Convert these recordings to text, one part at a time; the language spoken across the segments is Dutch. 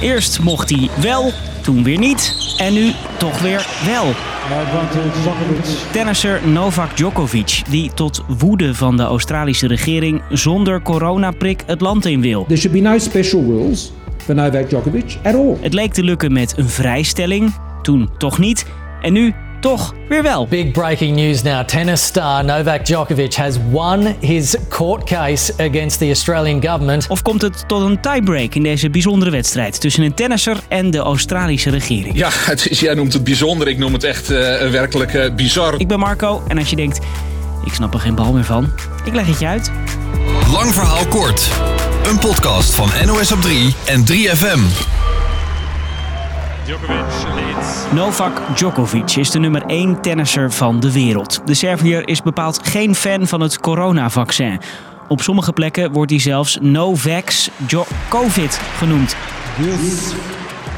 Eerst mocht hij wel, toen weer niet en nu toch weer wel. Tennisser Novak Djokovic, die tot woede van de Australische regering zonder coronaprik het land in wil. There should be no special rules for Novak Djokovic at all. Het leek te lukken met een vrijstelling, toen toch niet en nu toch weer wel. Big breaking news now. Tennis star Novak Djokovic has won his court case against the Australian government. Of komt het tot een tiebreak in deze bijzondere wedstrijd tussen een tennisser en de Australische regering? Ja, het is, jij noemt het bijzonder. Ik noem het echt uh, werkelijk uh, bizar. Ik ben Marco en als je denkt, ik snap er geen bal meer van, ik leg het je uit. Lang verhaal kort. Een podcast van NOS op 3 en 3FM. Novak Djokovic is de nummer 1 tennisser van de wereld. De Serviër is bepaald geen fan van het coronavaccin. Op sommige plekken wordt hij zelfs Novax Djokovic genoemd.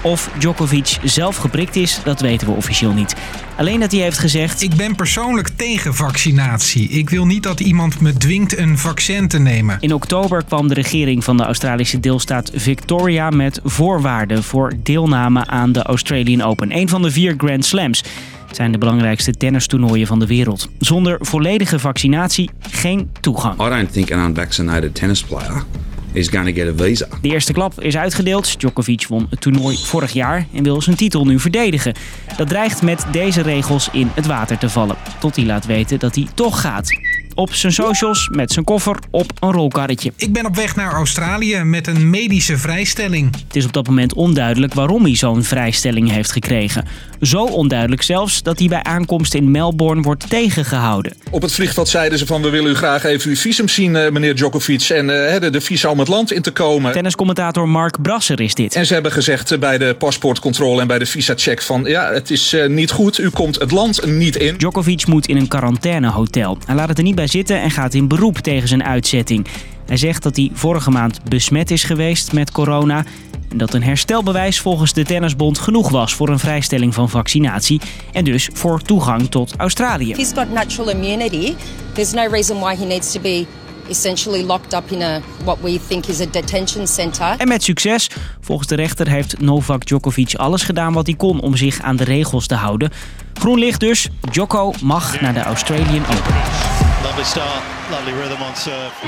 Of Djokovic zelf geprikt is, dat weten we officieel niet. Alleen dat hij heeft gezegd... Ik ben persoonlijk tegen vaccinatie. Ik wil niet dat iemand me dwingt een vaccin te nemen. In oktober kwam de regering van de Australische deelstaat Victoria met voorwaarden voor deelname aan de Australian Open. Een van de vier Grand Slams. Het zijn de belangrijkste tennistoernooien van de wereld. Zonder volledige vaccinatie geen toegang. I don't think an unvaccinated tennis player is to get a. De eerste klap is uitgedeeld. Djokovic won het toernooi vorig jaar en wil zijn titel nu verdedigen. Dat dreigt met deze regels in het water te vallen. Tot hij laat weten dat hij toch gaat. Op zijn socials met zijn koffer op een rolkarretje. Ik ben op weg naar Australië met een medische vrijstelling. Het is op dat moment onduidelijk waarom hij zo'n vrijstelling heeft gekregen. Zo onduidelijk zelfs dat hij bij aankomst in Melbourne wordt tegengehouden. Op het vliegveld zeiden ze van we willen u graag even uw visum zien meneer Djokovic. En uh, de, de visa om het land in te komen. Tenniscommentator Mark Brasser is dit. En ze hebben gezegd bij de paspoortcontrole en bij de visa-check van ja het is uh, niet goed. U komt het land niet in. Djokovic moet in een quarantainehotel. Hij laat het er niet bij zitten en gaat in beroep tegen zijn uitzetting. Hij zegt dat hij vorige maand besmet is geweest met corona en dat een herstelbewijs volgens de Tennisbond genoeg was voor een vrijstelling van vaccinatie en dus voor toegang tot Australië. He's got natural immunity. There's no reason why he needs to be essentially locked up in a what we think is a detention center. En met succes. Volgens de rechter heeft Novak Djokovic alles gedaan wat hij kon om zich aan de regels te houden. Groen licht dus. Djoko mag naar de Australian Open. Lovely start, lovely rhythm on serve.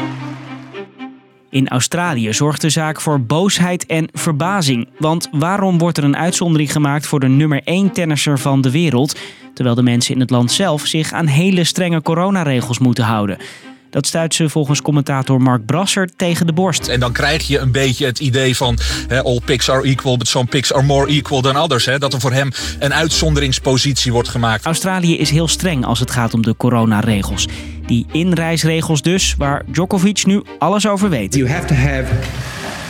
In Australië zorgt de zaak voor boosheid en verbazing. Want waarom wordt er een uitzondering gemaakt voor de nummer 1 tennisser van de wereld, terwijl de mensen in het land zelf zich aan hele strenge coronaregels moeten houden? Dat stuit ze volgens commentator Mark Brasser tegen de borst. En dan krijg je een beetje het idee van hè, all pigs are equal, but some pigs are more equal than others. Hè, dat er voor hem een uitzonderingspositie wordt gemaakt. Australië is heel streng als het gaat om de coronaregels. Die inreisregels dus, waar Djokovic nu alles over weet. You have to have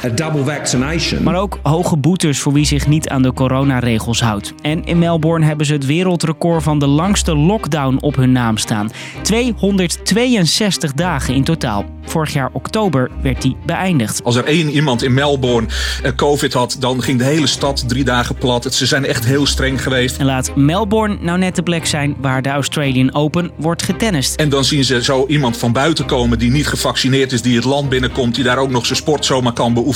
a double vaccination. Maar ook hoge boetes voor wie zich niet aan de coronaregels houdt. En in Melbourne hebben ze het wereldrecord van de langste lockdown op hun naam staan. 262 dagen in totaal. Vorig jaar oktober werd die beëindigd. Als er één iemand in Melbourne COVID had, dan ging de hele stad drie dagen plat. Ze zijn echt heel streng geweest. En laat Melbourne nou net de plek zijn waar de Australian Open wordt getennist. En dan zien ze zo iemand van buiten komen die niet gevaccineerd is, die het land binnenkomt, die daar ook nog zijn sport zomaar kan beoefenen.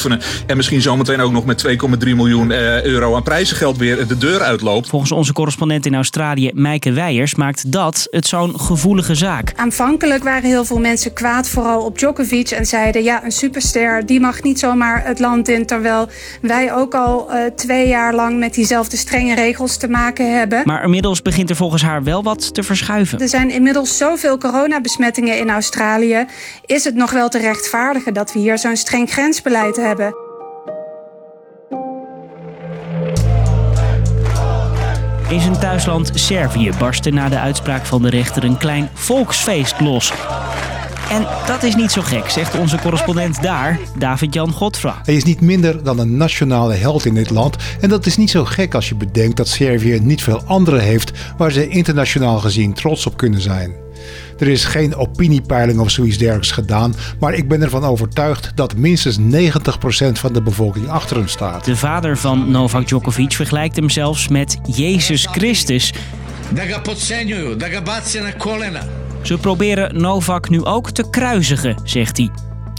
En misschien zometeen ook nog met 2,3 miljoen euro aan prijzengeld weer de deur uitloopt. Volgens onze correspondent in Australië, Meike Weijers, maakt dat het zo'n gevoelige zaak. Aanvankelijk waren heel veel mensen kwaad, vooral op Djokovic en zeiden ja, een superster die mag niet zomaar het land in. Terwijl wij ook al uh, twee jaar lang met diezelfde strenge regels te maken hebben. Maar inmiddels begint er volgens haar wel wat te verschuiven. Er zijn inmiddels zoveel coronabesmettingen in Australië. Is het nog wel te rechtvaardigen dat we hier zo'n streng grensbeleid hebben? In zijn thuisland Servië barstte na de uitspraak van de rechter een klein volksfeest los. En dat is niet zo gek, zegt onze correspondent daar, David-Jan Godfra. Hij is niet minder dan een nationale held in dit land. En dat is niet zo gek als je bedenkt dat Servië niet veel anderen heeft waar ze internationaal gezien trots op kunnen zijn. Er is geen opiniepeiling of zoiets dergelijks gedaan, maar ik ben ervan overtuigd dat minstens 90% van de bevolking achter hem staat. De vader van Novak Djokovic vergelijkt hem zelfs met Jezus Christus. Ze proberen Novak nu ook te kruisigen, zegt hij.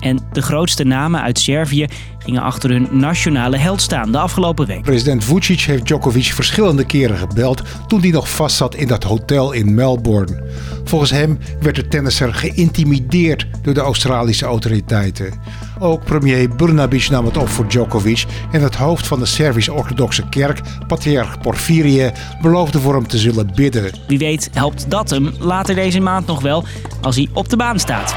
En de grootste namen uit Servië gingen achter hun nationale held staan de afgelopen week. President Vucic heeft Djokovic verschillende keren gebeld toen hij nog vastzat in dat hotel in Melbourne. Volgens hem werd de tennisser geïntimideerd door de Australische autoriteiten. Ook premier Brnabic nam het op voor Djokovic en het hoofd van de Servisch-Orthodoxe Kerk, patriarch Porfirie, beloofde voor hem te zullen bidden. Wie weet helpt dat hem later deze maand nog wel als hij op de baan staat.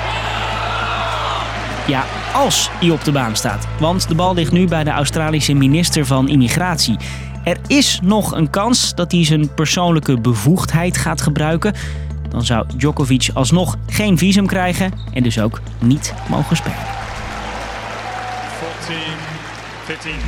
Ja, als hij op de baan staat. Want de bal ligt nu bij de Australische minister van Immigratie. Er is nog een kans dat hij zijn persoonlijke bevoegdheid gaat gebruiken. Dan zou Djokovic alsnog geen visum krijgen en dus ook niet mogen spelen.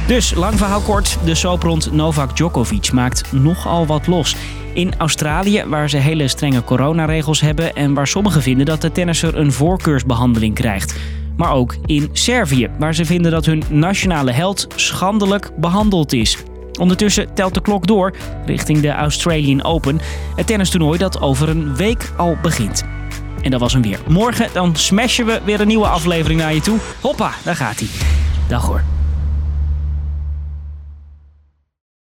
Dus lang verhaal kort, de soap rond Novak Djokovic maakt nogal wat los. In Australië, waar ze hele strenge coronaregels hebben en waar sommigen vinden dat de tennisser een voorkeursbehandeling krijgt. Maar ook in Servië, waar ze vinden dat hun nationale held schandelijk behandeld is. Ondertussen telt de klok door richting de Australian Open, het tennistoernooi dat over een week al begint. En dat was hem weer. Morgen dan smashen we weer een nieuwe aflevering naar je toe. Hoppa, daar gaat hij. Dag hoor.